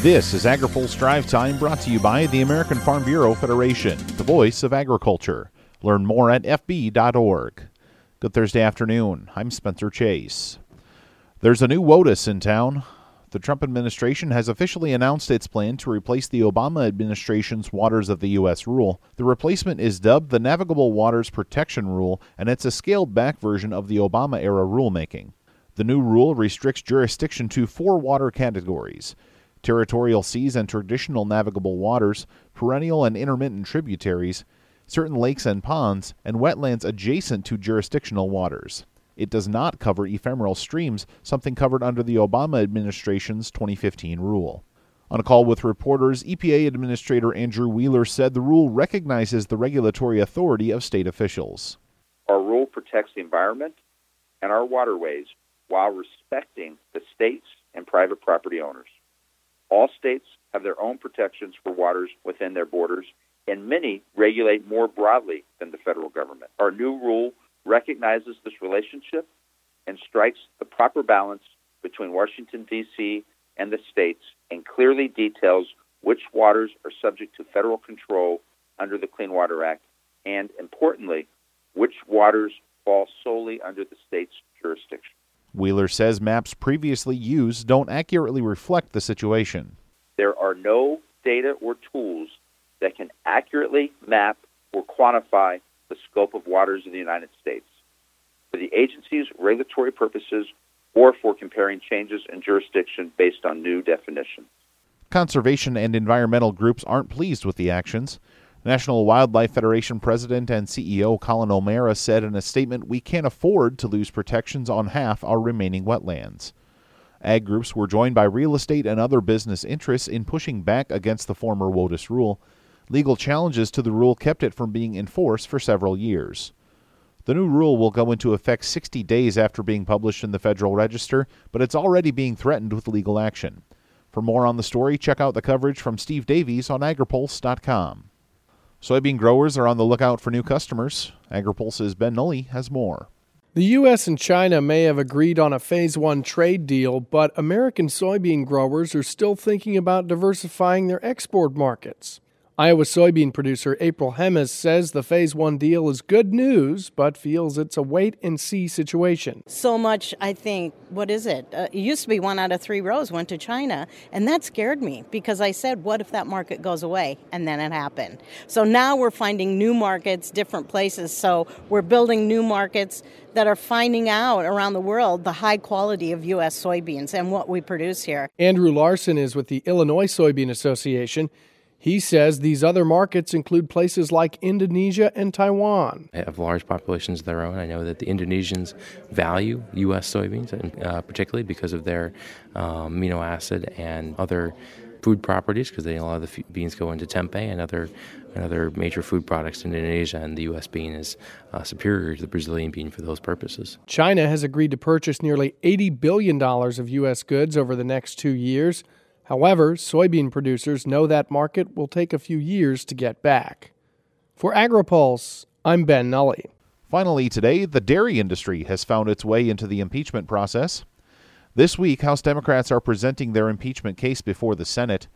This is AgriPulse Drive Time brought to you by the American Farm Bureau Federation, the voice of agriculture. Learn more at fb.org. Good Thursday afternoon. I'm Spencer Chase. There's a new WOTUS in town. The Trump administration has officially announced its plan to replace the Obama administration's Waters of the U.S. rule. The replacement is dubbed the Navigable Waters Protection Rule, and it's a scaled back version of the Obama era rulemaking. The new rule restricts jurisdiction to four water categories territorial seas and traditional navigable waters, perennial and intermittent tributaries, certain lakes and ponds, and wetlands adjacent to jurisdictional waters. It does not cover ephemeral streams, something covered under the Obama administration's 2015 rule. On a call with reporters, EPA Administrator Andrew Wheeler said the rule recognizes the regulatory authority of state officials. Our rule protects the environment and our waterways while respecting the states and private property owners. All states have their own protections for waters within their borders, and many regulate more broadly than the federal government. Our new rule recognizes this relationship and strikes the proper balance between Washington, D.C. and the states and clearly details which waters are subject to federal control under the Clean Water Act and, importantly, which waters fall solely under the state's jurisdiction. Wheeler says maps previously used don't accurately reflect the situation. There are no data or tools that can accurately map or quantify the scope of waters in the United States. For the agency's regulatory purposes or for comparing changes in jurisdiction based on new definitions. Conservation and environmental groups aren't pleased with the actions. National Wildlife Federation President and CEO Collin O'Mara said in a statement, We can't afford to lose protections on half our remaining wetlands. Ag groups were joined by real estate and other business interests in pushing back against the former WOTUS rule. Legal challenges to the rule kept it from being enforced for several years. The new rule will go into effect 60 days after being published in the Federal Register, but it's already being threatened with legal action. For more on the story, check out the coverage from Steve Davies on agripulse.com. Soybean growers are on the lookout for new customers. AgriPulse's Ben Nuelle has more. The U.S. and China may have agreed on a Phase 1 trade deal, but American soybean growers are still thinking about diversifying their export markets. Iowa soybean producer April Hemmes says the Phase 1 deal is good news, but feels it's a wait and see situation. So much, I think, what is it? Uh, it used to be one out of three rows went to China, and that scared me because I said, what if that market goes away? And then it happened. So now we're finding new markets, different places. So we're building new markets that are finding out around the world the high quality of U.S. soybeans and what we produce here. Andrew Larson is with the Illinois Soybean Association. He says these other markets include places like Indonesia and Taiwan. They have large populations of their own. I know that the Indonesians value U.S. soybeans, uh, particularly because of their um, amino acid and other food properties, because a lot of the beans go into tempeh and other and other major food products in Indonesia, and the U.S. bean is uh, superior to the Brazilian bean for those purposes. China has agreed to purchase nearly $80 billion of U.S. goods over the next two years. However, soybean producers know that market will take a few years to get back. For AgriPulse, I'm Ben Nuelle. Finally, today, the dairy industry has found its way into the impeachment process. This week, House Democrats are presenting their impeachment case before the Senate.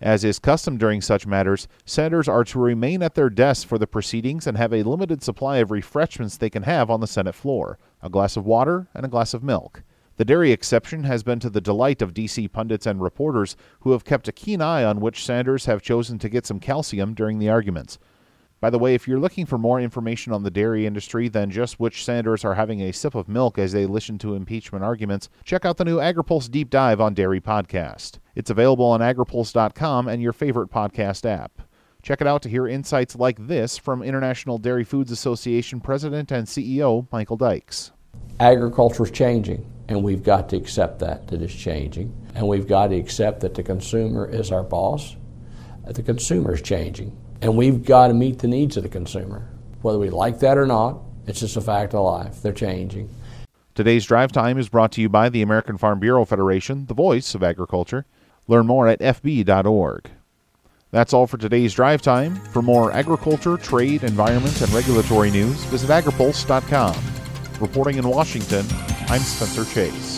As is custom during such matters, senators are to remain at their desks for the proceedings and have a limited supply of refreshments they can have on the Senate floor a glass of water and a glass of milk. The dairy exception has been to the delight of D.C. pundits and reporters who have kept a keen eye on which senators have chosen to get some calcium during the arguments. By the way, if you're looking for more information on the dairy industry than just which senators are having a sip of milk as they listen to impeachment arguments, check out the new AgriPulse Deep Dive on Dairy podcast. It's available on agripulse.com and your favorite podcast app. Check it out to hear insights like this from International Dairy Foods Association President and CEO Michael Dykes. Agriculture is changing and we've got to accept that, that is changing. And we've got to accept that the consumer is our boss. The consumer is changing. And we've got to meet the needs of the consumer. Whether we like that or not, it's just a fact of life. They're changing. Today's drive time is brought to you by the American Farm Bureau Federation, the voice of agriculture. Learn more at fb.org. That's all for today's drive time. For more agriculture, trade, environment, and regulatory news, visit agripulse.com. Reporting in Washington, I'm Spencer Chase.